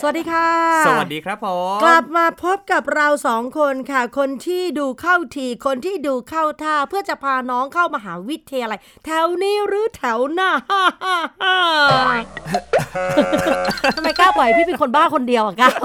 สวัสดีค่ะ สวัสดีครับผมกลับมาพบกับเราสองคนค่ะ คนที่ดูเข้าที คนที่ดูเข้าท่าเพื่อจะพาน้องเข้ามหาวิทยาลัยแถวนี้หรือแถวหน้าทำไมก้าวปล่อยพี่เป็นคนบ้าคนเดียวอะก้าว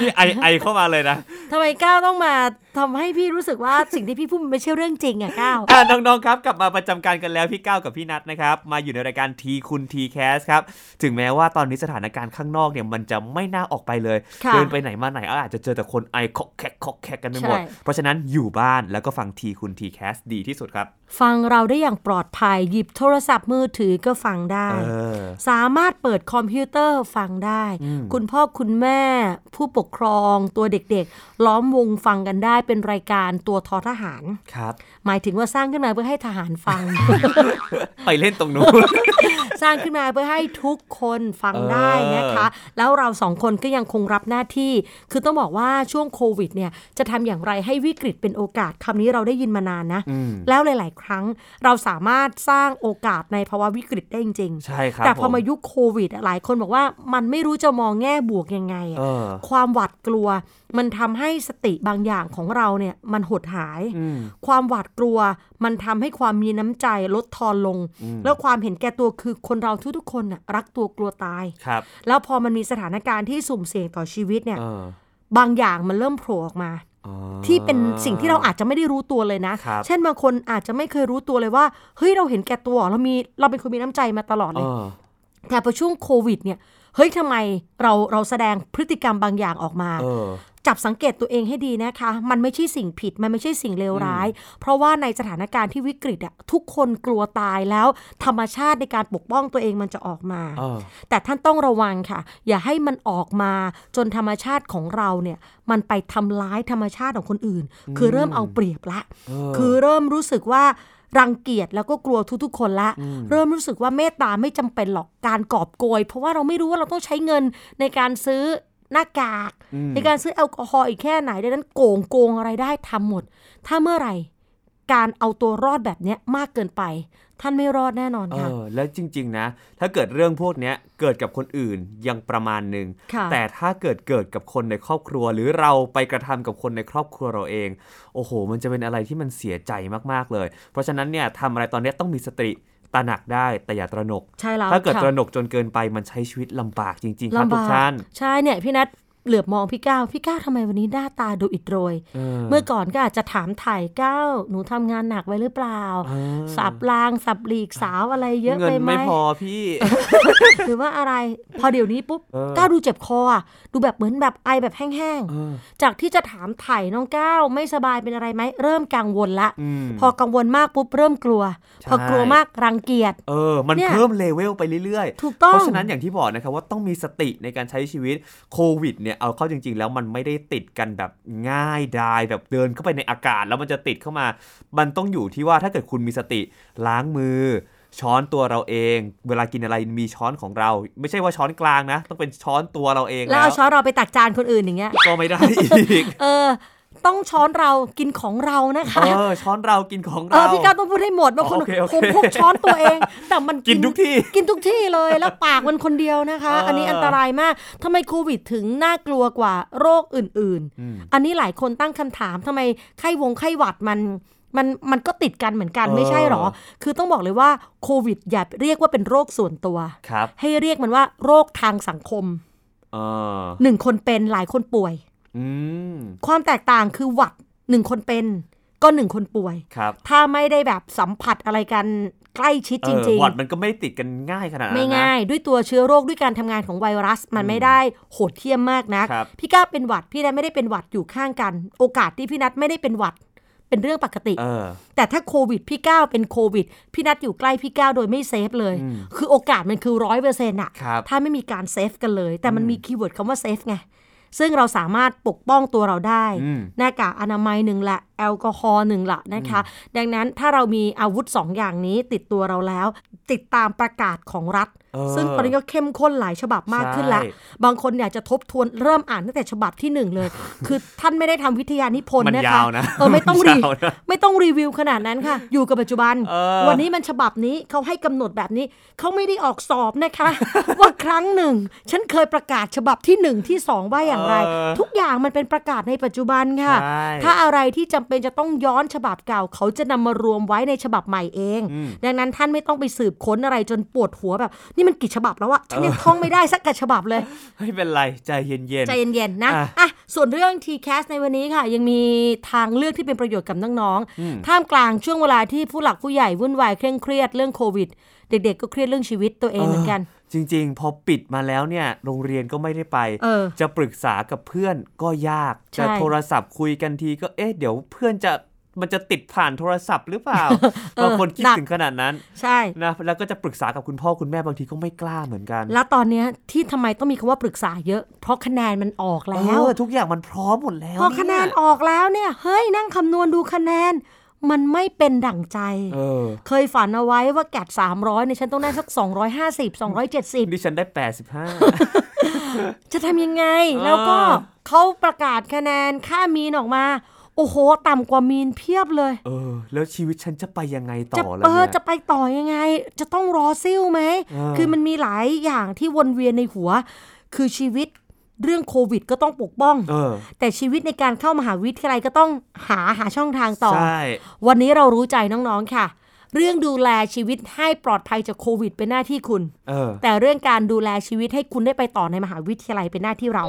นี่ไอไอเข้ามาเลยนะทำไมก้าวต้องมาทำให้พี่รู้สึกว่าสิ่งที่พี่พูดมันไม่ใช่เรื่องจริงอะก้าวอะน้องๆครับกลับมาประจำการกันแล้วพี่ก้าวกับพี่นัทนะครับมาอยู่ในรายการทีคุณ TCAS ครับถึงแม้ว่าตอนนี้สถานการณ์ข้างนอกเนี่ยมันจะไม่น่าออกไปเลยค่ะเดินไปไหนมาไหนอาจจะเจอแต่คนไอคอกแคกคอกแคกกันไปหมดใช่เพราะฉะนั้นอยู่บ้านแล้วก็ฟังทีคุณ TCAS ดีที่สุดครับ ฟังเราได้อย่างปลอดภัย หยิบโทรศัพท์มือถือก็ฟังได้เออสามารถเปิดคอมพิวเตอร์ฟังได้อืมคุณพ่อคุณแม่ผู้ปกครองตัวเด็กๆ ล้อมวงฟังกันได้เป็นรายการตัวทอทหารครับ หมายถึงว่าสร้างขึ้นมาเพื่อให้ทหารฟัง ไปเล่นตรงนู้นสร้างขึ้นมาเพื่อให้ทุกคนฟังเออได้นะคะ แล้วเราสองคนก็ยังคงรับหน้าที่ คือต้องบอกว่าช่วงโควิดเนี่ยจะทำอย่างไรให้วิกฤตเป็นโอกาสคำนี้เราได้ยินมานานนะอืมแล้วหลาย ๆครั้ง เราสามารถสร้างโอกาสในภาวะวิกฤตได้จริงๆใช่ครับแต่พอผมมายุคโควิดอะหลายคนบอกว่ามันไม่รู้จะมองแง่บวกยังไงอะเออความหวาดกลัว มันทำให้สติบางอย่างของเราเนี่ยมันหดหายอืมความหวาดกลัวมันทำให้ความมีน้ำใจลดทอนลง แล้วความเห็นแก่ตัวคือคนเราทุกๆคนน่ะรักตัวกลัวตายครับแล้วพอมันมีสถานการณ์ที่สุ่มเสี่ยงต่อชีวิตเนี่ยเออบางอย่างมันเริ่มโผล่ออกมาอ๋อ ที่เป็นสิ่งที่เราอาจจะไม่ได้รู้ตัวเลยนะครับเช่นบางคนอาจจะไม่เคยรู้ตัวเลยว่า เฮ้ยเราเห็นแก่ตัวเรามีเราเป็นคนมีน้ำใจมาตลอดเอเลยอแต่พอช่วงโควิดเนี่ย เฮ้ยทำไมเราเราแสดงพฤติกรรมบางอย่างออกมาเออ จับสังเกตตัวเองให้ดีนะคะ มันไม่ใช่สิ่งผิด มันไม่ใช่สิ่งเลวร้าย เพราะว่าในสถานการณ์ที่วิกฤตอะทุกคนกลัวตายแล้ว ธรรมชาติในการปกป้องตัวเองมันจะออกมาเออแต่ท่านต้องระวังค่ะ อย่าให้มันออกมาจนธรรมชาติของเราเนี่ย มันไปทำร้ายธรรมชาติของคนอื่น คือเริ่มเอาเปรียบละเออคือเริ่มรู้สึกว่ารังเกียจแล้วก็กลัวทุกๆคนละ เริ่มรู้สึกว่าเมตตาไม่จำเป็นหรอกการกอบโกย เพราะว่าเราไม่รู้ว่าเราต้องใช้เงินในการซื้อ หน้ากากอืมในการซื้อแอลกอฮอล์อีกแค่ไหนดังนั้นโกงโกงอะไรได้ทำหมด ถ้าเมื่อไหร่การเอาตัวรอดแบบเนี้ยมากเกินไป ท่านไม่รอดแน่นอนเอค่ะอแล้วจริง ๆ นะ ถ้าเกิดเรื่องพวกเนี้ยเกิดกับคนอื่นยังประมาณหนึ่งค่ะแต่ถ้าเกิดเกิดกับคนในครอบครัว หรือเราไปกระทำกับคนในครอบครัวเราเอง โอ้โห มันจะเป็นอะไรที่มันเสียใจมากๆเลย เพราะฉะนั้นเนี่ยทำอะไรตอนเนี้ยต้องมีสติ ตระหนักได้แต่อย่าตระหนก ใช่แล้วถ้าเกิดค่ะตระหนกจนเกินไปมันใช้ชีวิตลำบากจริงๆครับลำทุบากท่าน ใช่เนี่ยพี่นัท เหลือบมองพี่ก้าวพี่ก้าวทำไมวันนี้หน้าตาดูอิดโรยเออเมื่อก่อนก็อาจจะถามถ่ายก้าวหนูทำงานหนักไว้หรือเปล่าอ่า สับรางสับหลีกสาวอะไรเยอะเงิไปนไหมไม่พอพี่ หรือว่าอะไร พอเดี๋ยวนี้ปุ๊บเออก้าวดูเจ็บคออะดูแบบเหมือนแบบไอแบบแห้งเออๆจากที่จะถามถ่ายน้องก้าวไม่สบายเป็นอะไรไหมเริ่มกังวลละอืมพอกังวลมากปุ๊บเริ่มกลัวใช่พอกลัวมากรังเกียจเออ มันเนี่ยเพิ่มเลเวลไปเรื่อยๆ ถูกต้องเพราะฉะนั้นอย่างที่บอกนะครับว่าต้องมีสติในการใช้ชีวิตโควิดเนี่ยเอาเข้าจริง ๆ แล้วมันไม่ได้ติดกันแบบง่ายดายแบบเดินเข้าไปในอากาศ แล้วมันจะติดเข้ามา มันต้องอยู่ที่ว่าถ้าเกิดคุณมีสติล้างมือ ช้อนตัวเราเอง เวลากินอะไรมีช้อนของเรา ไม่ใช่ว่าช้อนกลางนะ ต้องเป็นช้อนตัวเราเองแล้วแล้วเอาช้อนเราไปตักจานคนอื่นอย่างเงี้ยก็ไม่ได้อีก เออ ต้องช้อนเรากินของเรานะคะเออช้อนเรากินของเอเราอพี่ก้าวต้องพูดให้หมดบางคนโอเคโอเคผมพกช้อนตัวเอง แต่มันกินทุกที่ กินทุกที่เลยแล้วปากมันคนเดียวนะคะเอออัอันนี้อันตรายมากทำไมโควิดถึงน่ากลัวกว่าโรคอื่นอืมๆอันนี้หลายคนตั้งคำถามทำไมไข้วงไข้หวัดมันมันมันก็ติดกันเหมือนกันเออไม่ใช่หรอ คือต้องบอกเลยว่าโควิดอย่าเรียกว่าเป็นโรคส่วนตัวครับให้เรียกมันว่าโรคทางสังคมเออหนึ่งคนเป็นหลายคนป่วยอืม ความแตกต่างคือหวัดหนึ่งคนเป็นก็หนึ่งคนป่วยครับถ้าไม่ได้แบบสัมผัสอะไรกันใกล้ชิดจเออริงหวัดมันก็ไม่ได้ติดกันง่ายขนาดๆนั้นไม่นะง่าย ด้วยตัวเชื้อโรคด้วยการทำงานของไวรัสมันไม่ได้โหดเหี้ยมมากนะครับพี่ก้าวเป็นหวัดพี่นัทไม่ได้เป็นหวัดอยู่ข้างกัน โอกาสที่พี่นัทไม่ได้เป็นหวัดเป็นเรื่องปกติเออแต่ถ้าโควิดพี่ก้าวเป็นโควิด พี่นัทอยู่ใกล้พี่ก้าวโดยไม่ save เลย คือโอกาสมันคือร้อยเปอร์เซ็นต์อะครับถ้าไม่มีการ save กันเลย แต่มันมี keyword คำว่า save ไง ซึ่งเราสามารถปกป้องตัวเราได้อืมหน้ากากอนามัยหนึ่งละแอลกอฮอล์หนึ่งละนะคะ ดังนั้นถ้าเรามีอาวุธสองอย่างนี้ติดตัวเราแล้ว ติดตามประกาศของรัฐเออซึ่งตอนนี้ก็เข้มข้นหลายฉบับมากขึ้นแล้วใช่บางคนอยากจะทบทวนเริ่มอ่านตั้งแต่ฉบับที่หนึ่งเลย คือท่านไม่ได้ทำวิทยานิพนธ์มันนะคะยาวนะเออไม่ต้องมันรียาวนะไม่ต้องรีวิวขนาดนั้นค่ะ อยู่กับปัจจุบันเออวันนี้มันฉบับนี้เขาให้กำหนดแบบนี้เขาไม่ได้ออกสอบนะคะ ว่าครั้งหนึ่ง ฉันเคยประกาศฉบับที่หนึ่งที่สองว่าอย่างไรเออทุกอย่างมันเป็นประกาศในปัจจุบันค่ะใช่ถ้าอะไรที่จำเป็นจะต้องย้อนฉบับเก่า เขาจะนำมารวมไว้ในฉบับใหม่เอง ดังนั้นท่านไม่ต้องไปสืบค้นอะไรจนปวดหัวแบบ นี่มันกี่ฉบับแล้วอะฉันยังท่องไม่ได้สักกะฉบับเลยไม่เป็นไร ใจเย็นใจเย็นๆนะอะอะส่วนเรื่อง TCAS ในวันนี้ค่ะ ยังมีทางเลือกที่เป็นประโยชน์กับน้องๆท่ามกลางช่วงเวลาที่ผู้หลักผู้ใหญ่วุ่นวายเคร่งเครียดเรื่องโควิด เด็กๆก็เครียดเรื่องชีวิตตัวเองเหมือนกัน จริง ๆ พอปิดมาแล้วเนี่ย โรงเรียนก็ไม่ได้ไปเออจะปรึกษากับเพื่อนก็ยากใช่จะโทรศัพท์คุยกันทีก็เอ๊ะเดี๋ยวเพื่อนจะมันจะติดผ่านโทรศัพท์หรือเปล่าบางคนคิดถึงขนาดนั้น ใช่นะแล้วก็จะปรึกษากับคุณพ่อคุณแม่บางทีก็ไม่กล้าเหมือนกัน แล้วตอนเนี้ยที่ทำไมต้องมีคำว่าปรึกษาเยอะ เพราะคะแนนมันออกแล้วเออทุกอย่างมันพร้อมหมดแล้วพอคะแนนเยออกแล้วเนี่ยเฮ้ยนั่งคำนวณดูคะแนน มันไม่เป็นดั่งใจเออเคยฝันเอาไว้ว่าแกด300ในยฉันต้องได้สัก250 270ดิฉันได้85จะทำยังไงอ่าแล้วก็เขาประกาศคะแนนค่ามีนออกมา โอ้โห ต่ำกว่ามีนเพียบเลย เออ แล้วชีวิตฉันจะไปยังไงต่จะอแล้วเออเนี่ยจะไปต่อยังไง จะต้องรอซิ่วไหมอ่าคือมันมีหลายอย่างที่วนเวียนในหัว คือชีวิต เรื่องโควิดก็ต้องปกป้องเออแต่ชีวิตในการเข้ามหาวิทยาลัยก็ต้องหาหาช่องทางต่อใช่วันนี้เรารู้ใจน้องๆค่ะ เรื่องดูแลชีวิตให้ปลอดภัยจากโควิดเป็นหน้าที่คุณเออแต่เรื่องการดูแลชีวิตให้คุณได้ไปต่อในมหาวิทยาลัยเป็นหน้าที่เรา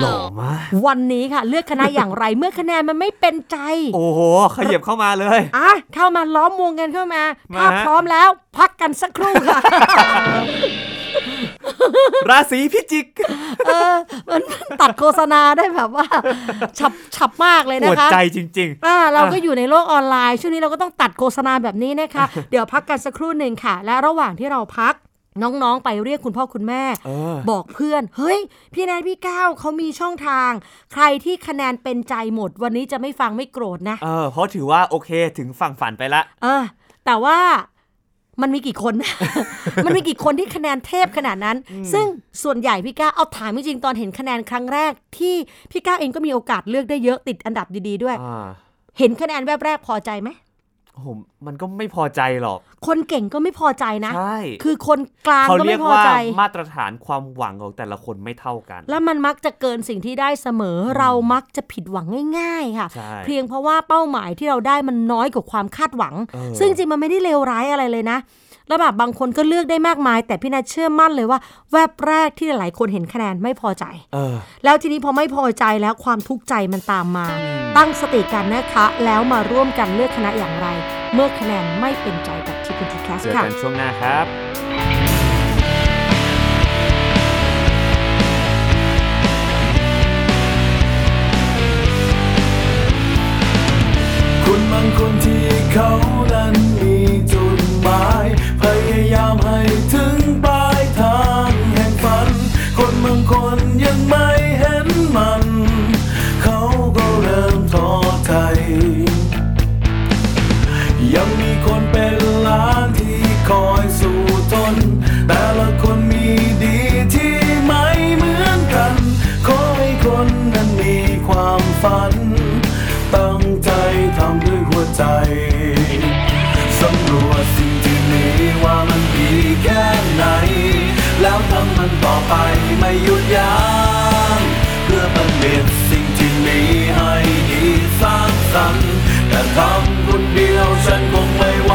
หล่อมากวันนี้ค่ะ เลือกคณะอย่างไรเมื่อคะแนนมันไม่เป็นใจ โอ้โหขยับเข้ามาเลยอะเข้ามาล้อมวงกันเข้ามามาถ้าฮะพร้อมแล้ว พักกันสักครู่ค่ะ ราศีพิจิก เออมันตัดโฆษณาได้แบบว่า ฉับฉับมากเลยปนะวดคะใจจริงอ่า เราก็อยู่ในโลกออนไลน์ ช่วงนี้เราก็ต้องตัดโฆษณาแบบนี้นะคะ เดี๋ยวพักกันสักครู่หนึ่งค่ะ และระหว่างที่เราพักน้องๆ ไปเรียกคุณพ่อคุณแม่เออบอกเพื่อน เฮ้ย พี่แนนพี่ก้าวเขามีช่องทาง ใครที่คะแนนเป็นใจหมด วันนี้จะไม่ฟังไม่โกรธนะๆเออเพราะถือว่าโอเคถึงฝั่งฝันไปละ เออ แต่ว่า มันมีกี่คน มันมีกี่คนที่คะแนนเทพขนาดนั้น ซึ่งส่วนใหญ่พี่ก้าวเอาถามจริงๆตอนเห็นคะแนนครั้งแรกที่พี่ก้าวเองก็มีโอกาสเลือกได้เยอะติดอันดับดีๆด้วยอ่าเห็นคะแนนแวบแรกพอใจไหม โอ้โหมันก็ไม่พอใจหรอก คนเก่งก็ไม่พอใจนะ ใช่ คือคนกลางเขาก็เรีไม่ยกพอว่าใจ มาตรฐานความหวังของแต่ละคนไม่เท่ากัน แล้วมันมักจะเกินสิ่งที่ได้เสมอ เรามักจะผิดหวังง่าย ๆ ค่ะใช่เพียงเพราะว่าเป้าหมายที่เราได้มันน้อยกว่าความคาดหวังเออซึ่งจริงมันไม่ได้เลวร้ายอะไรเลยนะ แล้วแบบบางคนก็เลือกได้มากมาย แต่พี่นาเชื่อมั่นเลยว่า แวบแรกที่หลายคนเห็นคะแนนไม่พอใจเออแล้วทีนี้พอไม่พอใจแล้วความทุกข์ใจมันตามมา ตั้งสติกันนะคะ แล้วมาร่วมกันเลือกคณะอย่างไร เมื่อคะแนนไม่เป็นใจกับที่คุณทีแคสเจอค่ะกันช่วงหน้าครับคนบางคนที่เขานั้น นต่อไปไม่หยุดยั้งเพื่อบัณฑิตสิ่งที่มีให้ดีสร้างสรรค์แต่ทำคนเดียวฉันคงไม่ไหว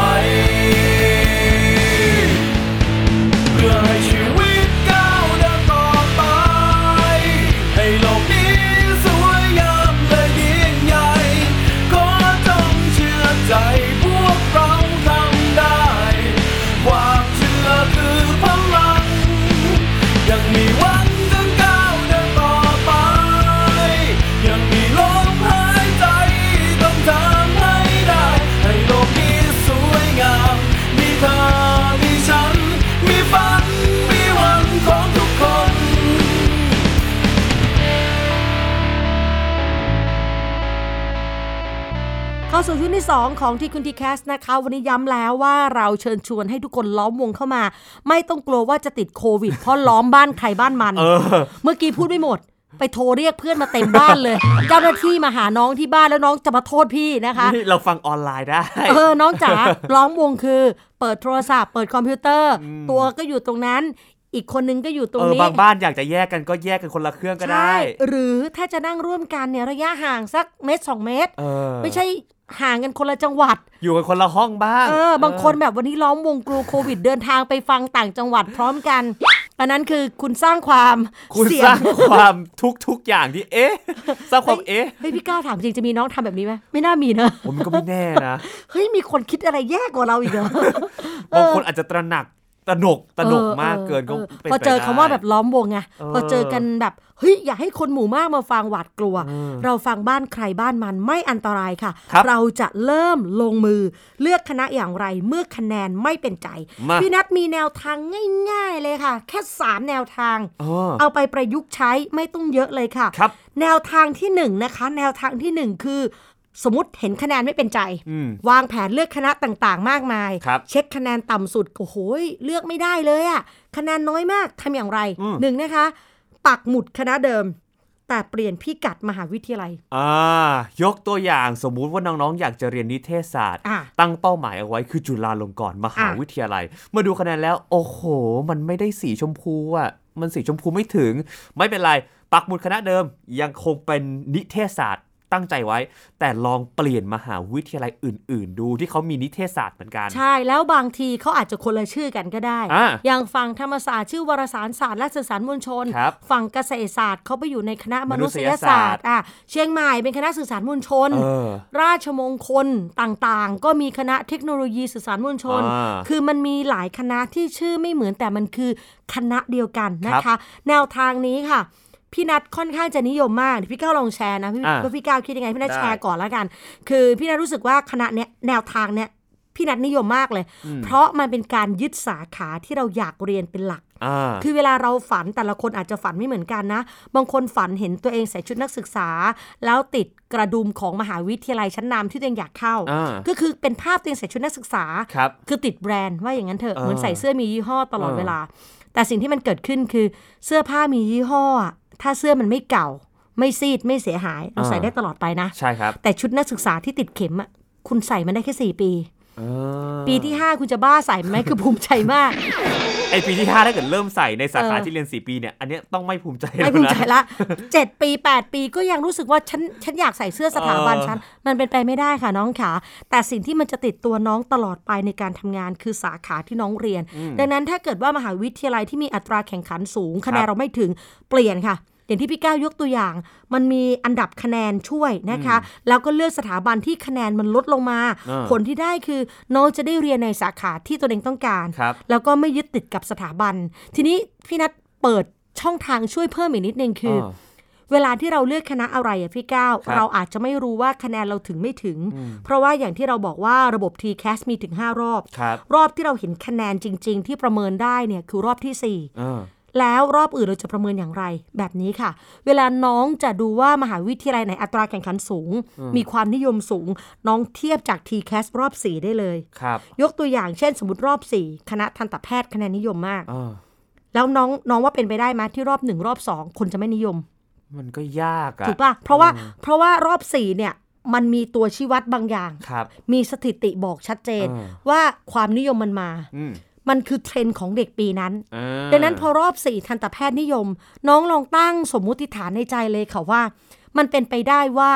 2 ของทีคุณทีแคสนะคะ วันนี้ย้ำแล้วว่าเราเชิญชวนให้ทุกคนล้อมวงเข้ามา ไม่ต้องกลัวว่าจะติดโควิด เพราะล้อมบ้านใครบ้านมัน เออ เมื่อกี้พูดไม่หมด ไปโทรเรียกเพื่อนมาเต็มบ้านเลย เจ้าหน้าที่มาหาน้องที่บ้านแล้วน้องจะมาโทษพี่นะคะ นี่เราฟังออนไลน์ได้ เออ น้องจ๋า ล้อมวงคือ เปิดโทรศัพท์ เปิดคอมพิวเตอร์ ตัวก็อยู่ตรงนั้น อีกคนนึงก็อยู่ตรงเออนี้ บางบ้านอยากจะแยกกันก็แยกกันคนละเครื่องก็ได้ใช่หรือถ้าจะนั่งร่วมกันเนี่ยระยะห่างสักเมตรสองเมตร เออ ไม่ใช่ ห่างกันคนละจังหวัด อยู่กันคนละห้องบ้างเออบางคนแบบวันนี้ล้อมวงกลัวโควิด เดินทางไปฟังต่างจังหวัดพร้อมกัน อันนั้นคือคุณสร้างความคุณเสี่ยสร้างความทุกทุกๆอย่างที่เอ๊ะสร้างความเอ๊ะเฮ้ยพี่ก้าวถามจริงจะมีน้องทำแบบนี้ไหมไม่น่ามีนะผมนก็ไม่แน่นะเฮ้ยมีคนคิดอะไรแย่กว่าเราอีกเหรอบางคนอาจจะตระหนัก ตระหนกตระหนกมากเกินก็ออเป็นพอไปเจอคำว่าได้แบบล้อมวงไงเออพอเจอกันแบบเฮ้ยอยากให้คนหมู่มากมาฟังหวาดกลัว เราฟังบ้านใครบ้านมันไม่อันตรายค่ะครับเราจะเริ่มลงมือเลือกคณะอย่างไรเมื่อคะแนนไม่เป็นใจมาพี่นัทมีแนวทางง่าย ๆเลยค่ะ แค่ 3 แนวทางเออเอาไปประยุกต์ใช้ไม่ต้องเยอะเลยค่ะครับแนวทางที่หนึ่งนะคะแนวทางที่หนึ่งคือ สมมติเห็นคะแนนไม่เป็นใจอืมวางแผนเลือกคณะต่างๆ มากมายครับเช็คคะแนนต่ำสุดโอ้โหยเลือกไม่ได้เลยอะคะแนนน้อยมากทำอย่างไรอืมหนึ่งนะคะ ปักหมุดคณะเดิม แต่เปลี่ยนพิกัดมหาวิทยาลัย อ่ายกตัวอย่างสมมุติว่าน้องๆ อยากจะเรียนนิเทศศาสตร์อะตั้งเป้าหมายเอาไว้คือจุฬาลงกรณ์มหาอะวิทยาลัยเมื่อดูคะแนนแล้ว โอ้โห มันไม่ได้สีชมพูอะมันสีชมพูไม่ถึง ไม่เป็นไร ปักหมุดคณะเดิมยังคงเป็นนิเทศศาสตร์ ตั้งใจไว้ แต่ลองเปลี่ยนมหาวิทยาลัยอื่น ๆ ดูที่เขามีนิเทศศาสตร์เหมือนกัน ใช่แล้วบางทีเขาอาจจะคนละชื่อกันก็ได้อะอย่างฝั่งธรรมศาสตร์ชื่อวารสารศาสตร์และสื่อสารมวลชนครับฝั่งเกษตรศาสตร์เขาไปอยู่ในคณะมนุษยมนุษยศาศาสสตตร์ร์อะเชียงใหม่เป็นคณะสื่อสารมวลชนเออราชมงคลต่างๆ ก็มีคณะเทคโนโลยีสื่อสารมวลชนอ่าคือมันมีหลายคณะที่ชื่อไม่เหมือนแต่มันคือคณะเดียวกันนะครัคะบแนวทางนี้ค่ะ พี่นัทค่อนข้างจะนิยมมากเดี๋ยวพี่ก้าวลองแชร์นะพี่อ่าว่าพี่ก้าวคิดยังไงพี่นัทได้ แชร์ก่อนแล้วกัน คือพี่นัทรู้สึกว่าคณะเนี้ยแนวทางเนี้ยพี่นัทนิยมมากเลย เพราะมันเป็นการยึดสาขาที่เราอยากเรียนเป็นหลัก อ่า คือเวลาเราฝันแต่ละคนอาจจะฝันไม่เหมือนกันนะ บางคนฝันเห็นตัวเองใส่ชุดนักศึกษา แล้วติดกระดุมของมหาวิทยาลัยชั้นนำที่ตัวเองอยากเข้า อ่า ก็คือเป็นภาพตัวเองใส่ชุดนักศึกษา ครับ คือติดแบรนด์ว่าอย่างนั้นเถอะเออเหมือนใส่เสื้อมียี่ห้อตลอดเออเวลา แต่สิ่งที่มันเกิดขึ้นคือเสื้อผ้ามียี่ห้ออะ ถ้าเสื้อมันไม่เก่า ไม่ซีดไม่เสียหายเราใส่ได้ตลอดไปนะ ใช่ครับ แต่ชุดนักศึกษาที่ติดเข็มอะคุณใส่มันได้แค่สี่ปีเออปีที่ห้าคุณจะบ้าใส่มันไหมคือภูมิใจมาก ไอปีที่5ถ้าเกิดเริ่มใส่ในสาขาเออที่เรียน4ปีเนี่ยอันเนี้ยต้องไม่ภูมิใจไม่แล้วภูมิใจนะละเจ็ดปีแปดปีก็ยังรู้สึกว่าฉันฉันอยากใส่เสื้อสถาบันเออฉันมันเป็นไปไม่ได้ค่ะน้องขาแต่สิ่งที่มันจะติดตัวน้องตลอดไปในการทำงานคือสาขาที่น้องเรียน ดังนั้นถ้าเกิดว่ามหาวิทยาลัยที่มีอัตราแข่งขันสูงคะแนนเราไม่ถึงเปลี่ยนค่ะ อย่างที่พี่ก้าวยกตัวอย่าง มันมีอันดับคะแนนช่วยนะคะ แล้วก็เลือกสถาบันที่คะแนนมันลดลงมาเออผลที่ได้คือน้องจะได้เรียนในสาขาที่ตัวเองต้องการครับแล้วก็ไม่ยึดติดกับสถาบัน ทีนี้พี่นัทเปิดช่องทางช่วยเพิ่มอีกนิดนึงคือเออเวลาที่เราเลือกคณะอะไรอะพี่ก้าวครับเราอาจจะไม่รู้ว่าคะแนนเราถึงไม่ถึง เพราะว่าอย่างที่เราบอกว่าระบบ TCAS มีถึง 5 รอบครับรอบที่เราเห็นคะแนนจริง ๆ ที่ประเมินได้เนี่ยคือรอบที่4เออ แล้วรอบอื่นเราจะประเมินอย่างไร แบบนี้ค่ะ เวลาน้องจะดูว่ามหาวิทยาลัยไหนอัตราแข่งขันสูง มีความนิยมสูง น้องเทียบจาก TCAS รอบ 4 ได้เลยครับ ยกตัวอย่างเช่น สมมติรอบ 4 คณะทันตแพทย์คะแนนนิยมมากเออแล้วน้องน้องว่าเป็นไปได้ไหมที่รอบ1รอบ2คนจะไม่นิยม มันก็ยากอะถูกป่ะเพราะว่าเพราะว่ารอบ4เนี่ยมันมีตัวชี้วัดบางอย่างครับมีสถิติบอกชัดเจนเออว่าความนิยมมันมาอื มมันคือเทรนด์ของเด็กปีนั้นเออดังนั้นพอรอบ4ทันตแพทย์นิยม น้องลองตั้งสมมุติฐานในใจเลยค่ะว่า มันเป็นไปได้ว่า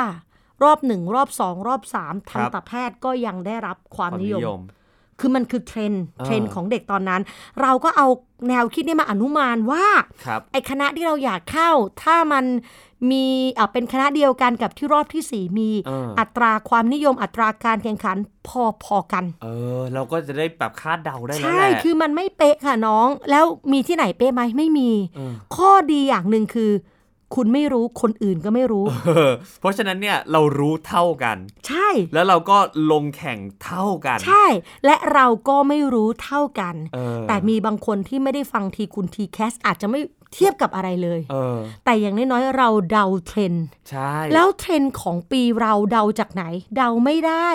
รอบหนึ่งรอบสองรอบสามทันตแพทย์ก็ยังได้รับความความนินิยม คือมันคือเทรนด์เออเทรนด์ของเด็กตอนนั้น เราก็เอาแนวคิดนี้มาอนุมานว่าครับไอคณะที่เราอยากเข้า ถ้ามันมีเอ่อเป็นคณะเดียวกันกับที่รอบที่สี่มีเอออัอัตราความนิยมอัตราการแข่งขันพอๆกัน เออ เราก็จะได้แบบคาดเดาได้แล้วใช่แหละคือมันไม่เป๊ะค่ะน้อง แล้วมีที่ไหนเป๊ะไหมไม่มีเออข้อดีอย่างหนึ่งคือ คุณไม่รู้คนอื่นก็ไม่รู้เออเพราะฉะนั้นเนี่ยเรารู้เท่ากัน ใช่ แล้วเราก็ลงแข่งเท่ากัน ใช่ และเราก็ไม่รู้เท่ากันเออแต่มีบางคนที่ไม่ได้ฟังทีคุณ TCAS อาจจะไม่เทียบกับอะไรเลยเออแต่อย่างน้อยๆเราเดาเทรนด์ใช่แล้วเทรนด์ของปีเราเดาจากไหน เดาไม่ได้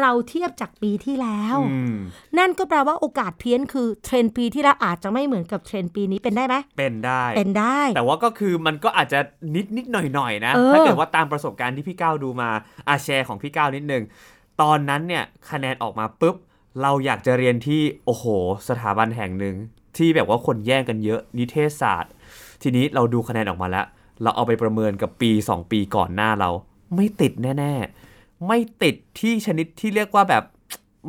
เราเทียบจากปีที่แล้วอืมนั่นก็แปลว่าโอกาสเพี้ยนคือเทรนด์ปีที่แล้วอาจจะไม่เหมือนกับเทรนด์ปีนี้เป็นได้ไหมเป็นได้เป็นได้ แต่ว่าก็คือมันก็อาจจะนิดนิดหน่อยหน่อยๆนะเออถ้าเกิดว่าตามประสบการณ์ที่พี่ก้าวดูมาอาแชร์ของพี่ก้าวนิดนึงตอนนั้นเนี่ยคะแนนออกมาปุ๊บเราอยากจะเรียนที่โอ้โห สถาบันแห่งหนึ่งที่แบบว่าคนแย่งกันเยอะนิเทศศาสตร์ ทีนี้เราดูคะแนนออกมาแล้ว เราเอาไปประเมินกับปี 2 ปีก่อนหน้าเรา ไม่ติดแน่ๆ ไม่ติดที่ชนิดที่เรียกว่าแบบ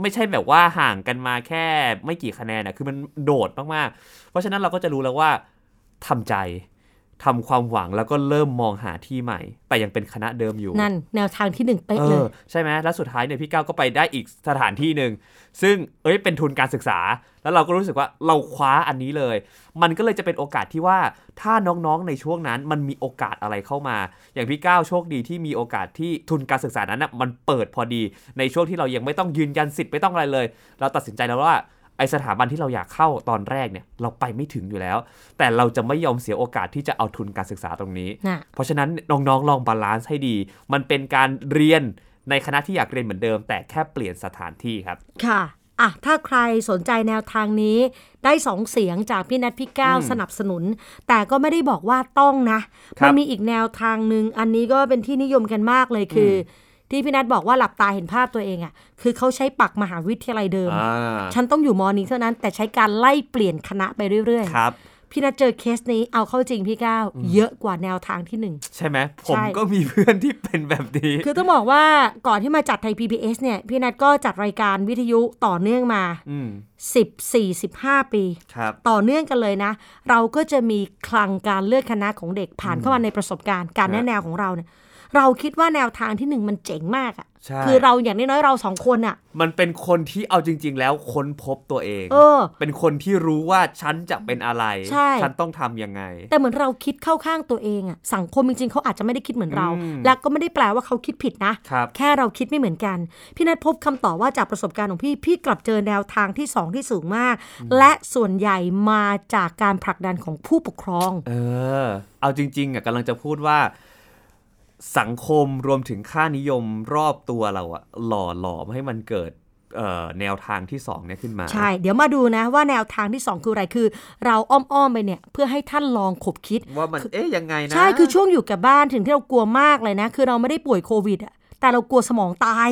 ไม่ใช่แบบว่าห่างกันมาแค่ไม่กี่คะแนนนะคือมันโดดมากๆ เพราะฉะนั้นเราก็จะรู้แล้วว่าทำใจ ทำความหวังแล้วก็เริ่มมองหาที่ใหม่ แต่ยังเป็นคณะเดิมอยู่ นั่น แนวทางที่หนึ่งเป๊ะเอเลอยใช่ไหมแล้วสุดท้ายเนี่ยพี่ก้าวก็ไปได้อีกสถานที่หนึ่งซึ่งเอ้ยเป็นทุนการศึกษา แล้วเราก็รู้สึกว่าเราคว้าอันนี้เลย มันก็เลยจะเป็นโอกาสที่ว่าถ้าน้องๆในช่วงนั้นมันมีโอกาสอะไรเข้ามา อย่างพี่ก้าวโชคดีที่มีโอกาสที่ทุนการศึกษานั้นนะมันเปิดพอดีในช่วงที่เรายังไม่ต้องยืนยันสิทธิ์ไม่ต้องอะไรเลย เราตัดสินใจแล้วว่า ไอสถาบันที่เราอยากเข้าตอนแรกเนี่ยเราไปไม่ถึงอยู่แล้ว แต่เราจะไม่ยอมเสียโอกาสที่จะเอาทุนการศึกษาตรงนี้น่ะเพราะฉะนั้นน้องๆลอง balance ให้ดี มันเป็นการเรียนในคณะที่อยากเรียนเหมือนเดิม แต่แค่เปลี่ยนสถานที่ครับค่ะอะ ถ้าใครสนใจแนวทางนี้ได้สองเสียงจากพี่นัทพี่ก้าวอืมสนับสนุน แต่ก็ไม่ได้บอกว่าต้องนะครับมันมีอีกแนวทางหนึ่งอันนี้ก็เป็นที่นิยมกันมากเลยคือ ที่พี่นัทบอกว่าหลับตาเห็นภาพตัวเองอะ่ะ คือเขาใช้ปักมหาวิทยาลัยเดิมอ่าฉันต้องอยู่มอนี้เท่านั้น แต่ใช้การไล่เปลี่ยนคณะไปเรื่อยครับๆพี่นัทเจอเคสนี้เอาเข้าจริงพี่ก้าวเยอะกว่าแนวทางที่หนึ่งใช่ไหมผมใช่ก็มีเพื่อนที่เป็นแบบนี้ คือต้องบอกว่าก่อนที่มาจัดไทย PBS เนี่ย พี่นัทก็จัดรายการวิทยุต่อเนื่องมาอืม10 4 15ปีครับต่อเนื่องกันเลยนะ เราก็จะมีคลังการเลือกคณะของเด็กผ่านเข้ามาในประสบการณ์ การแนะแนวของเราเนี่ย เราคิดว่าแนวทางที่หนึ่งมันเจ๋งมากอะใช่คือเราอย่างน้อยๆเราสองคนอะมันเป็นคนที่เอาจริง ๆ แล้วค้นพบตัวเองเออ เป็นคนที่รู้ว่าฉันจะเป็นอะไรใช่ฉันต้องทำยังไง แต่เหมือนเราคิดเข้าข้างตัวเองอะสังคมจริงๆเขาอาจจะไม่ได้คิดเหมือนเราอืมและก็ไม่ได้แปลว่าเขาคิดผิดนะครับแค่เราคิดไม่เหมือนกัน พี่นัทพบคำตอบว่าจากประสบการณ์ของพี่พี่กลับเจอแนวทางที่สองที่สูงมาก และส่วนใหญ่มาจากการผลักดันของผู้ปกครอง เออ เอาจริงๆอะกำลังจะพูดว่า สังคมรวมถึงค่านิยมรอบตัวเราอะหล่อหลอมให้มันเกิดเอ่อแนวทางที่สองเนี่ยขึ้นมา ใช่ เดี๋ยวมาดูนะว่าแนวทางที่ 2 คืออะไรคือ เราอ้อมๆไปเนี่ยเพื่อให้ท่านลองขบคิด ว่ามันเอ๊ยยังไงนะ ใช่ คือช่วงอยู่กับบ้านถึงที่เรากลัวมากเลยนะ คือเราไม่ได้ป่วยโควิดอะ แต่เรากลัวสมองตาย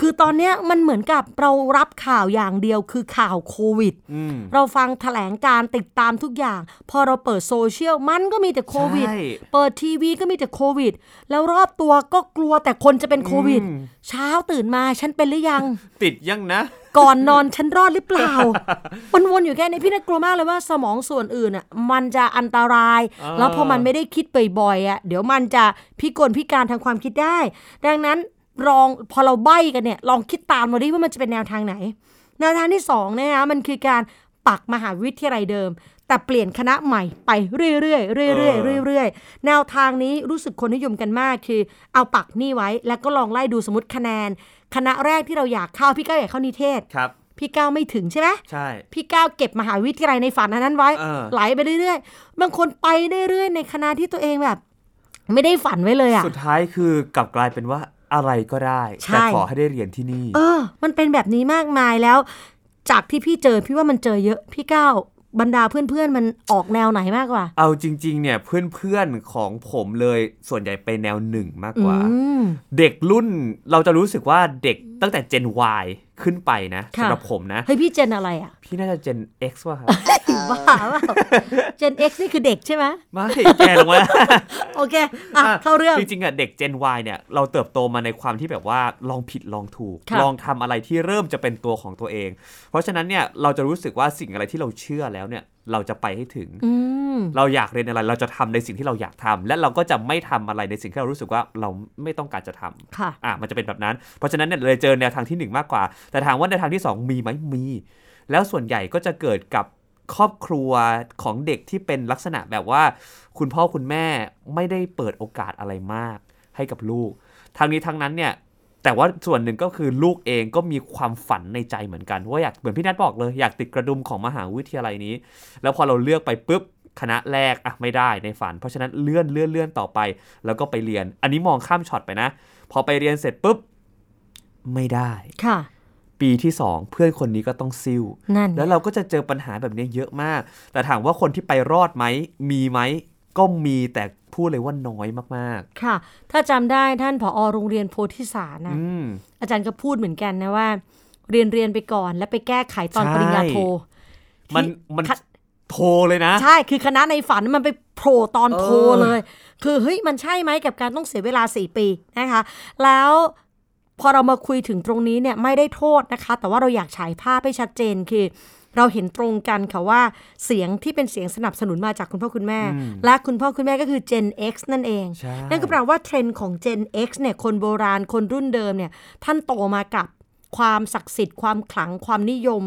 คือตอนเนี้ยมันเหมือนกับเรารับข่าวอย่างเดียวคือข่าวโควิดอืมเราฟังแถลงการติดตามทุกอย่าง พอเราเปิดโซเชียลมันก็มีแต่โควิดใช่เปิดทีวีก็มีแต่โควิด แล้วรอบตัวก็กลัวแต่คนจะเป็นโควิดอืมเช้าตื่นมาฉันเป็นหรือยัง ติดยังนะ ก่อนนอนฉันรอดหรือเปล่า มันวนอยู่แค่นี้พี่นัทกลัวมากเลยว่าสมองส่วนอื่นอะมันจะอันตรายอ่าแล้วพอมันไม่ได้คิดบ่อยๆอะเดี๋ยวมันจะพิกลพิการทางความคิดได้ ดังนั้นลองพอเราใบ้กันเนี่ยลองคิดตามมาดิว่ามันจะเป็นแนวทางไหน แนวทางที่สองเนยนะมันคือการปักมหาวิทยาลัยเดิม แต่เปลี่ยนคณะใหม่ไปเรื่อยๆเรื่อยๆเรื่อยๆแนวทางนี้รู้สึกคนนิยมกันมากคือ เอาปักนี่ไว้แล้วก็ลองไล่ดูสมมติคะแนน คณะแรกที่เราอยากเข้าพี่ก้าวอยากเข้านิเทศครับพี่ก้าวไม่ถึงใช่ไหมใช่ พี่ก้าวเก็บมหาวิทยาลัยในฝันอันนั้นไว้เออไหลไปเรื่อยๆ บางคนไปเรื่อยๆ ในคณะที่ตัวเองแบบ ไม่ได้ฝันไว้เลยอะสุดท้ายคือกลับกลายเป็นว่าอะไรก็ได้ใช่แต่ขอให้ได้เรียนที่นี่ เออ มันเป็นแบบนี้มากมายแล้ว จากที่พี่เจอพี่ว่ามันเจอเยอะ พี่ก้าว บรรดาเพื่อนๆ มันออกแนวไหนมากกว่า เอาจริง ๆ เนี่ยเพื่อนๆ ของผมเลยส่วนใหญ่ไปแนวหนึ่งมากกว่าอืมเด็กรุ่นเราจะรู้สึกว่าเด็กตั้งแต่ Gen Y ขึ้นไปนะค่ะสำหรับผมนะ เฮ้ยพี่เจนอะไรอะ พี่น่าจะ Gen X ว่ะครับ บ้าเปล่าเจน X นี่คือเด็กใช่ไหมไม่แกลงมาโอเคอะเข้าเรื่อง จริงๆอะเด็ก Gen Y เนี่ยเราเติบโตมาในความที่แบบว่าลองผิดลองถูกค่ะลองทำอะไรที่เริ่มจะเป็นตัวของตัวเอง เพราะฉะนั้นเนี่ยเราจะรู้สึกว่าสิ่งอะไรที่เราเชื่อแล้วเนี่ยเราจะไปให้ถึงอืมเราอยากเรียนอะไร เราจะทำในสิ่งที่เราอยากทำและเราก็จะไม่ทำอะไรในสิ่งที่เรารู้สึกว่าเราไม่ต้องการจะทำค่ะอะมันจะเป็นแบบนั้น เพราะฉะนั้นเนี่ยเลยเจอแนวทางที่หนึ่งมากกว่า แต่ถามว่าแนวทางที่สองมีไหมมี แล้วส่วนใหญ่ก็จะเกิดกับ ครอบครัวของเด็กที่เป็นลักษณะแบบว่า คุณพ่อคุณแม่ไม่ได้เปิดโอกาสอะไรมากให้กับลูกทางนี้ทั้งนั้นเนี่ยแต่ว่าส่วนหนึ่งก็คือลูกเองก็มีความฝันในใจเหมือนกันว่าอยากเหมือนพี่นัทบอกเลยอยากติดกระดุมของมหาวิทยาลัยนี้ แล้วพอเราเลือกไปปุ๊บคณะแรกอะไม่ได้ในฝัน เพราะฉะนั้นเลื่อนเลื่อนเลื่อนต่อไป แล้วก็ไปเรียน อันนี้มองข้ามช็อตไปนะ พอไปเรียนเสร็จปุ๊บไม่ได้ค่ะ ปีที่สองเพื่อนคนนี้ก็ต้องซิ่วนั่นแล้วเราก็จะเจอปัญหาแบบนี้เยอะมาก แต่ถามว่าคนที่ไปรอดไหม มีไหม ก็มีแต่พูดเลยว่าน้อยมากค่ะ ถ้าจำได้ท่านผอโรงเรียนโพธิสารๆนะอืมอาจารย์ก็พูดเหมือนกันนะว่า เรียนเรียนไปก่อนแล้วไปแก้ไขตอนใช่ปริญญาโท มันที่มันคัดโทรเลยนะ ใช่คือคณะในฝันมันไปโผล่ตอนโทรเออเลย คือเฮ้ยมันใช่ไหมกับการต้องเสียเวลา4ปีนะคะ แล้ว พอเรามาคุยถึงตรงนี้เนี่ยไม่ได้โทษนะคะ แต่ว่าเราอยากฉายภาพให้ชัดเจนคือ เราเห็นตรงกันค่ะว่าเสียงที่เป็นเสียงสนับสนุนมาจากคุณพ่อคุณแม่ และคุณพ่อคุณแม่ก็คือ Gen X นั่นเองใช่นั่นก็แปลว่าเทรนด์ของ Gen X เนี่ยคนโบราณคนรุ่นเดิมเนี่ยท่านโตมากับความศักดิ์สิทธิ์ความขลังความนิยม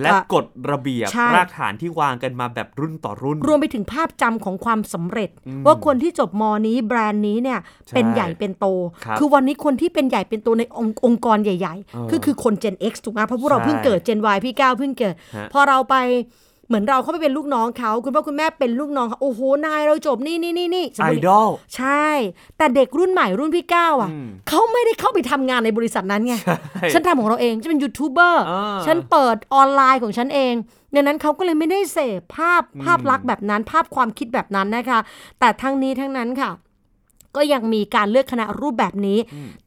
และอะกฎระเบียบใช่รากฐานที่วางกันมาแบบรุ่นต่อรุ่น รวมไปถึงภาพจำของความสำเร็จ ว่าคนที่จบมนี้แบรนด์นี้เนี่ยใช่เป็นใหญ่เป็นโตครับอวันนี้คนที่เป็นใหญ่เป็นโตในองค์องค์กรใหญ่เออๆก็คือคน Gen X ถูกไหมเพราะพวกเราใช่เพิ่งเกิด Gen Y พี่ก้าวเพิ่งเกิดฮะพอเราไป เหมือนเราเข้าไปเป็นลูกน้องเขาคุณพ่อคุณแม่เป็นลูกน้องเขาโอ้โหนายเราจบนี่นี่นี่นี่สมไอมุติดอลใช่ แต่เด็กรุ่นใหม่รุ่นพี่ก้าวอะอืมเขาไม่ได้เข้าไปทำงานในบริษัทนั้นไงฉันทำของเราเองฉันเป็นยูทูบเบอร์อ่าฉันเปิดออนไลน์ของฉันเองดังนั้นเขาก็เลยไม่ได้เสพภาพภาพลักษณ์แบบนั้น ภาพความคิดแบบนั้นนะคะ แต่ทั้งนี้ทั้งนั้นค่ะ ก็ยังมีการเลือกคณะรูปแบบนี้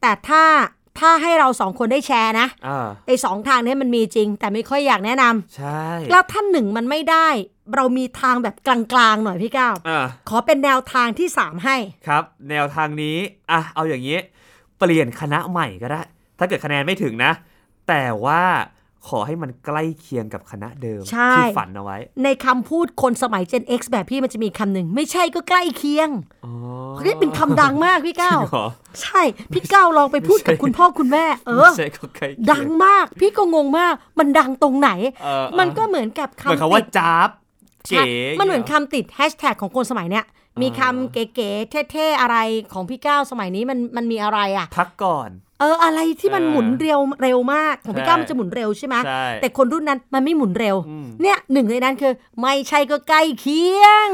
แต่ถ้า ถ้าให้เราสองคนได้แชร์นะอ่าไอ้สองทางนี้มันมีจริง แต่ไม่ค่อยอยากแนะนำใช่แล้วท่านหนึ่งมันไม่ได้ เรามีทางแบบกลางๆหน่อยพี่ก้าวอ่าขอเป็นแนวทางที่สามให้ครับ แนวทางนี้อะเอาอย่างนี้ เปลี่ยนคณะใหม่ก็ได้ ถ้าเกิดคะแนนไม่ถึงนะ แต่ว่า ขอให้มันใกล้เคียงกับคณะเดิมใช่ที่ฝันเอาไว้ ในคำพูดคนสมัย Gen X แบบพี่มันจะมีคำหนึ่ง ไม่ใช่ก็ใกล้เคียงอ๋อเฮ้ยเป็นคำดังมากพี่ก้าวจริงเหรอใช่ พี่ก้าวลองไปพูดกับไม่ใช่คุณพ่อคุณแม่ เอไม่อใช่ก็ใกล้เคียดังมาก พี่ก็งงมาก มันดังตรงไหนเออมันก็เหมือนกับเหมือนคำคำว่าติดจ๊าบใช่เก๋มันเหมือนคำติดแฮชแท็กของคนสมัยเนี้ยมีคำเก๋ๆเท่ๆอะไรของพี่ก้าวสมัยนี้มันมันมีอะไรอะ พักก่อน เอออะไรที่มันเออหมุนเร็วเร็วมากของพี่ใช่ก้าวมันจะหมุนเร็วใช่ไหมใช่แต่คนรุ่นนั้นมันไม่หมุนเร็วอืมเนี่ยหนึ่งในนั้นคือ ไม่ใช่ก็ใกล้เคียง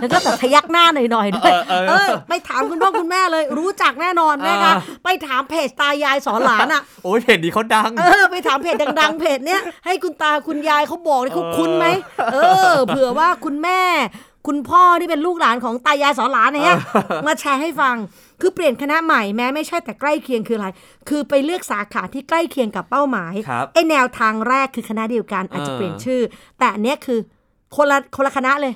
แล้วก็แบบพยักหน้าหน่อยๆด้วยเออเออเออไปถามคุณพ่อคุณแม่เลย รู้จักแน่นอนนะคะเออไปถามเพจตายายสอนหลานอะโอ้ยเพจนี้เขาดังเออไปถามเพจดังๆเพจเนี้ยให้คุณตาคุณยายเขาบอกเลยเขาเออคุ้นไหมเออ เผื่อว่าคุณแม่ คุณพ่อที่เป็นลูกหลานของตายายสอนหลานเนี่ยมาแชร์ให้ฟัง คือเปลี่ยนคณะใหม่แม้ไม่ใช่แต่ใกล้เคียงคืออะไร คือไปเลือกสาขาที่ใกล้เคียงกับเป้าหมายครับไอแนวทางแรกคือคณะเดียวกันอาจจะเปลี่ยนชื่อ แต่อันเนี้ยคือคนละคนละคณะเลย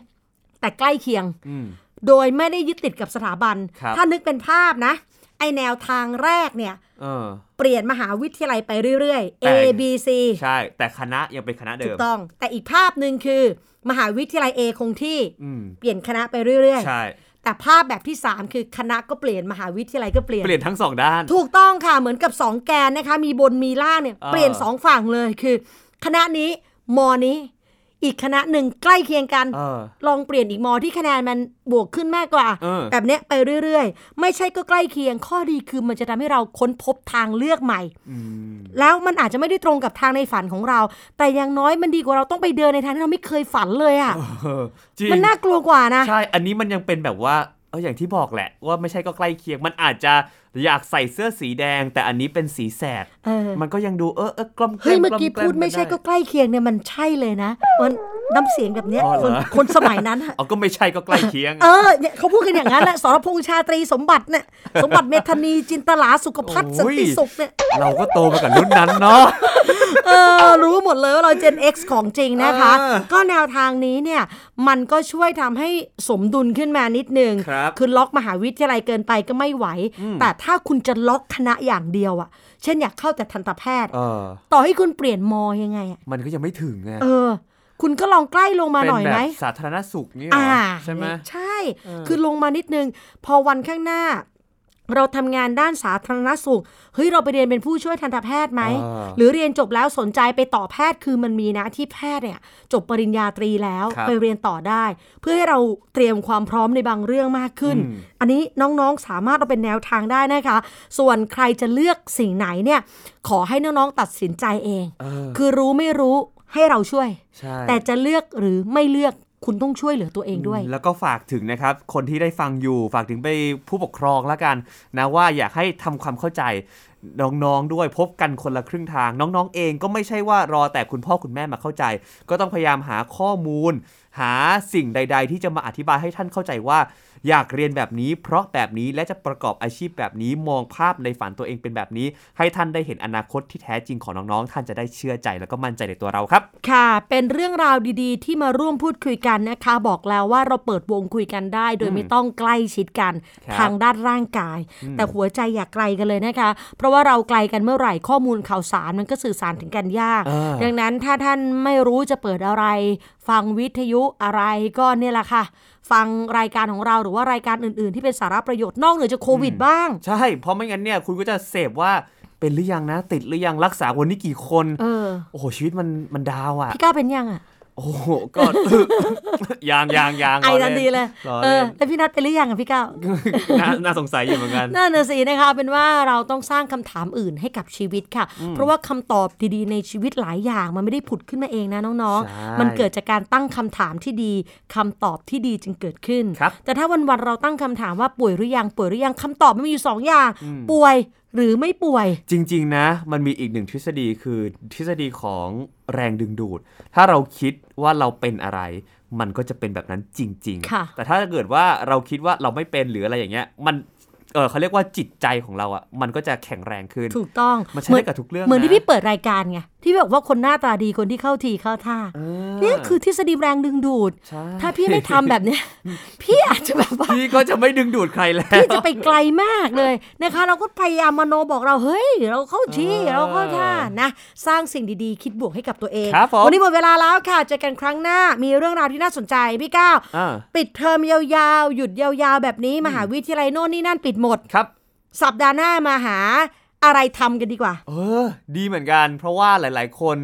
แต่ใกล้เคียงอืมโดยไม่ได้ยึดติดกับสถาบันครับถ้านึกเป็นภาพนะ ไอแนวทางแรกเนี่ยเออเปลี่ยนมหาวิทยาลัยไปเรื่อยๆแต่ A B C ใช่ แต่คณะยังเป็นคณะเดิถูมกต้อง แต่อีกภาพหนึ่งคือ มหาวิทยาลัย A คงที่อืมเปลี่ยนคณะไปเรื่อยใช่ๆแต่ภาพแบบที่ 3 คือคณะก็เปลี่ยนมหาวิทยาลัยก็เปลี่ยนเปลี่ยนทั้งสองด้าน ถูกต้องค่ะเหมือนกับ 2 แกนนะคะ มีบนมีล่างเนี่ยเออเปลี่ยน 2 ฝั่งเลยคือ คณะนี้มอนี้ อีกคณะหนึ่งใกล้เคียงกันเออลองเปลี่ยนอีกมอที่คะแนนมันบวกขึ้นมากกว่าเออแบบเนี้ยไปเรื่อยๆ ไม่ใช่ก็ใกล้เคียงข้อดีคือมันจะทำให้เราค้นพบทางเลือกใหม่อืมแล้วมันอาจจะไม่ได้ตรงกับทางในฝันของเรา แต่อย่างน้อยมันดีกว่าเราต้องไปเดินในทางที่เราไม่เคยฝันเลยอะ่ะเออจริงมันน่ากลัวกว่านะใช่ อันนี้มันยังเป็นแบบว่าเอออย่างที่บอกแหละ ว่าไม่ใช่ก็ใกล้เคียงมันอาจจะ อยากใส่เสื้อสีแดง แต่อันนี้เป็นสีแสดเออมันก็ยังดูเออเออกล้อมแกล้เฮ้ยมเมื่อกี้ล้แล้พูดไม่ใช่ก็นใกล้เคียงเนี่ยมันใช่เลยนะมัน น้ำเสียงแบบเนี้ยอ๋อเหครอนคนสมัยนั้นอะเอาก็ไม่ใช่ก็ใกล้เคียง เออเนี่ยเขาพูดกันอย่างนั้นแหละสรพงษ์ชาตรีสมบัติเนี่ยสมบัติเมธานีจินตลาสุขพัฒน์โอ้สันย ติสุขเนี่ยเราก็โตมากับรุ่นนั้นเนาะ เออรู้หมดเลยว่าเรา Gen X ของจริงนะคะ เออก็แนวทางนี้เนี่ย มันก็ช่วยทำให้สมดุลขึ้นมานิดนึงครับอล็อกมหาวิทยาลัยเกินไปก็ไม่ไหว แต่ถ้าคุณจะล็อกคณะอย่างเดียวอะเช่นอยากเข้าแต่ทันตแพทย์ เออ ต่อให้คุณเปลี่ยนมอยังไงอะมันก็ยังไม่ถึงไง เออ คุณก็ลองใกล้ลงมาเป็นหน่อยแบไหมบสาธารณสุขนี่เหรออ่าใช่ไหมใช่ คือลงมานิดนึง พอวันข้างหน้า เราทำงานด้านสาธารณสุขเฮ้ยเราไปเรียนเป็นผู้ช่วยทันตแพทย์ไหมอ่าหรือเรียนจบแล้วสนใจไปต่อแพทย์คือมันมีนะที่แพทย์เนี่ย จบปริญญาตรีแล้วครับไปเรียนต่อได้ เพื่อให้เราเตรียมความพร้อมในบางเรื่องมากขึ้นอืมอันนี้น้องๆสามารถเอาเป็นแนวทางได้นะคะ ส่วนใครจะเลือกสิ่งไหนเนี่ยขอให้น้องๆตัดสินใจเองเออคือรู้ไม่รู้ ให้เราช่วย ใช่แต่จะเลือกหรือไม่เลือกคุณต้องช่วยเหลือตัวเองด้วย แล้วก็ฝากถึงนะครับ คนที่ได้ฟังอยู่ฝากถึงไปผู้ปกครองแล้วกันนะว่าอยากให้ทำความเข้าใจน้องๆด้วยพบกันคนละครึ่งทาง น้องๆเองก็ไม่ใช่ว่ารอแต่คุณพ่อคุณแม่มาเข้าใจ ก็ต้องพยายามหาข้อมูล หาสิ่งใด ๆ ที่จะมาอธิบายให้ท่านเข้าใจว่า อยากเรียนแบบนี้ เพราะแบบนี้และจะประกอบอาชีพแบบนี้มองภาพในฝันตัวเองเป็นแบบนี้ ให้ท่านได้เห็นอนาคตที่แท้จริงของน้องๆ ท่านจะได้เชื่อใจแล้วก็มั่นใจในตัวเราครับ ค่ะ เป็นเรื่องราวดีๆ ที่มาร่วมพูดคุยกันนะคะ บอกแล้วว่าเราเปิดวงคุยกันได้ โดยไม่ต้องใกล้ชิดกันครับทางด้านร่างกาย แต่หัวใจอย่าไกลกันเลยนะคะ เพราะว่าเราไกลกันเมื่อไหร่ข้อมูลข่าวสารมันก็สื่อสารถึงกันยากอ่าดังนั้นถ้าท่านไม่รู้จะเปิดอะไร ฟังวิทยุอะไรก็เนี่ยแหละค่ะ ฟังรายการของเราหรือว่ารายการอื่น ๆ ที่เป็นสาระประโยชน์นอกเหนือจากโควิดบ้าง ใช่ เพราะไม่งั้นเนี่ยคุณก็จะเสพว่าเป็นหรือยังนะ ติดหรือยังรักษาวันนี้กี่คน เออ โอ้โหชีวิตมันมันดาวอะพี่ก้าวเป็นยังอะ โอ้โหก็ยางยางยางไอล้ทันทีเลยล้อเอเล่อนแล้วพี่นัทเป็นหรือยังอะพี่ก้าวน่าน่าสงสัยอยู่เหมือนกันนั่นน่ะสินะคะเป็นว่าเราต้องสร้างคำถามอื่นให้กับชีวิตค่ะ เพราะว่าคำตอบดีๆในชีวิตหลายอย่างมันไม่ได้ผุดขึ้นมาเองนะน้องใช่ๆมันเกิดจากการตั้งคำถามที่ดีคำตอบที่ดีจึงเกิดขึ้นครับแต่ถ้าวันๆเราตั้งคำถามว่าป่วยหรือยังป่วยหรือยังคำตอบมันมีอยู่สองอย่าง ป่วย หรือไม่ป่วย จริง ๆ นะ มันมีอีกหนึ่งทฤษฎีคือทฤษฎีของแรงดึงดูด ถ้าเราคิดว่าเราเป็นอะไร มันก็จะเป็นแบบนั้นจริงค่ะๆแต่ถ้าเกิดว่าเราคิดว่าเราไม่เป็นหรืออะไรอย่างเงี้ย มันเออเขาเรียกว่าจิตใจของเราอะมันก็จะแข็งแรงขึ้นถูกต้องมันใช้ได้กับทุกเรื่องเหมือนนะที่พี่เปิดรายการไง ที่บอกว่าคนหน้าตาดีคนที่เข้าทีเข้าท่าเออเนี่ยคือทฤษฎีแรงดึงดูดใช่ถ้าพี่ไม่ทำแบบเนี้ยพี่อาจจะแบบว่าพี่ก็จะไม่ดึงดูดใครแล้วพี่จะไปไกลมากเลยนะคะ เราก็พยายามมโนบอกเราเฮ้ย เราเข้าที่เออเราเข้าท่านะ สร้างสิ่งดีๆ คิดบวกให้กับตัวเองครับผมวันนี้หมดเวลาแล้วค่ะเจอกันครั้งหน้ามีเรื่องราวที่น่าสนใจพี่ก้าวอ่าปิดเทอมยาวๆ หยุดยาวๆ แบบนี้มหาวิทยาลัยโน่นนี่นั่นปิดหมดครับ สัปดาห์หน้ามาหา อะไรทำกันดีกว่า เออ ดีเหมือนกัน เพราะว่าหลายๆ คน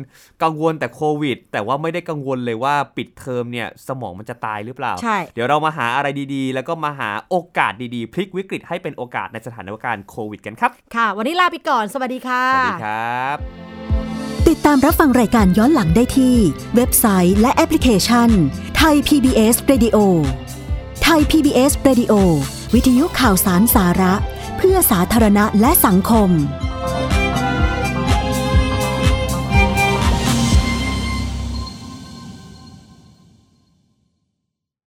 กังวลแต่โควิด แต่ว่าไม่ได้กังวลเลยว่าปิดเทอมเนี่ย สมองมันจะตายหรือเปล่า ใช่ เดี๋ยวเรามาหาอะไรดีๆ แล้วก็มาหาโอกาสดีๆ พลิกวิกฤตให้เป็นโอกาสในสถานการณ์โควิดกันครับ ค่ะ วันนี้ลาไปก่อน สวัสดีค่ะ สวัสดีครับ ติดตามรับฟังรายการย้อนหลังได้ที่ เว็บไซต์และแอปพลิเคชันไทย PBS Radio ไทย PBS Radio วิทยุข่าวสารสาระเพื่อสาธารณะและสังคม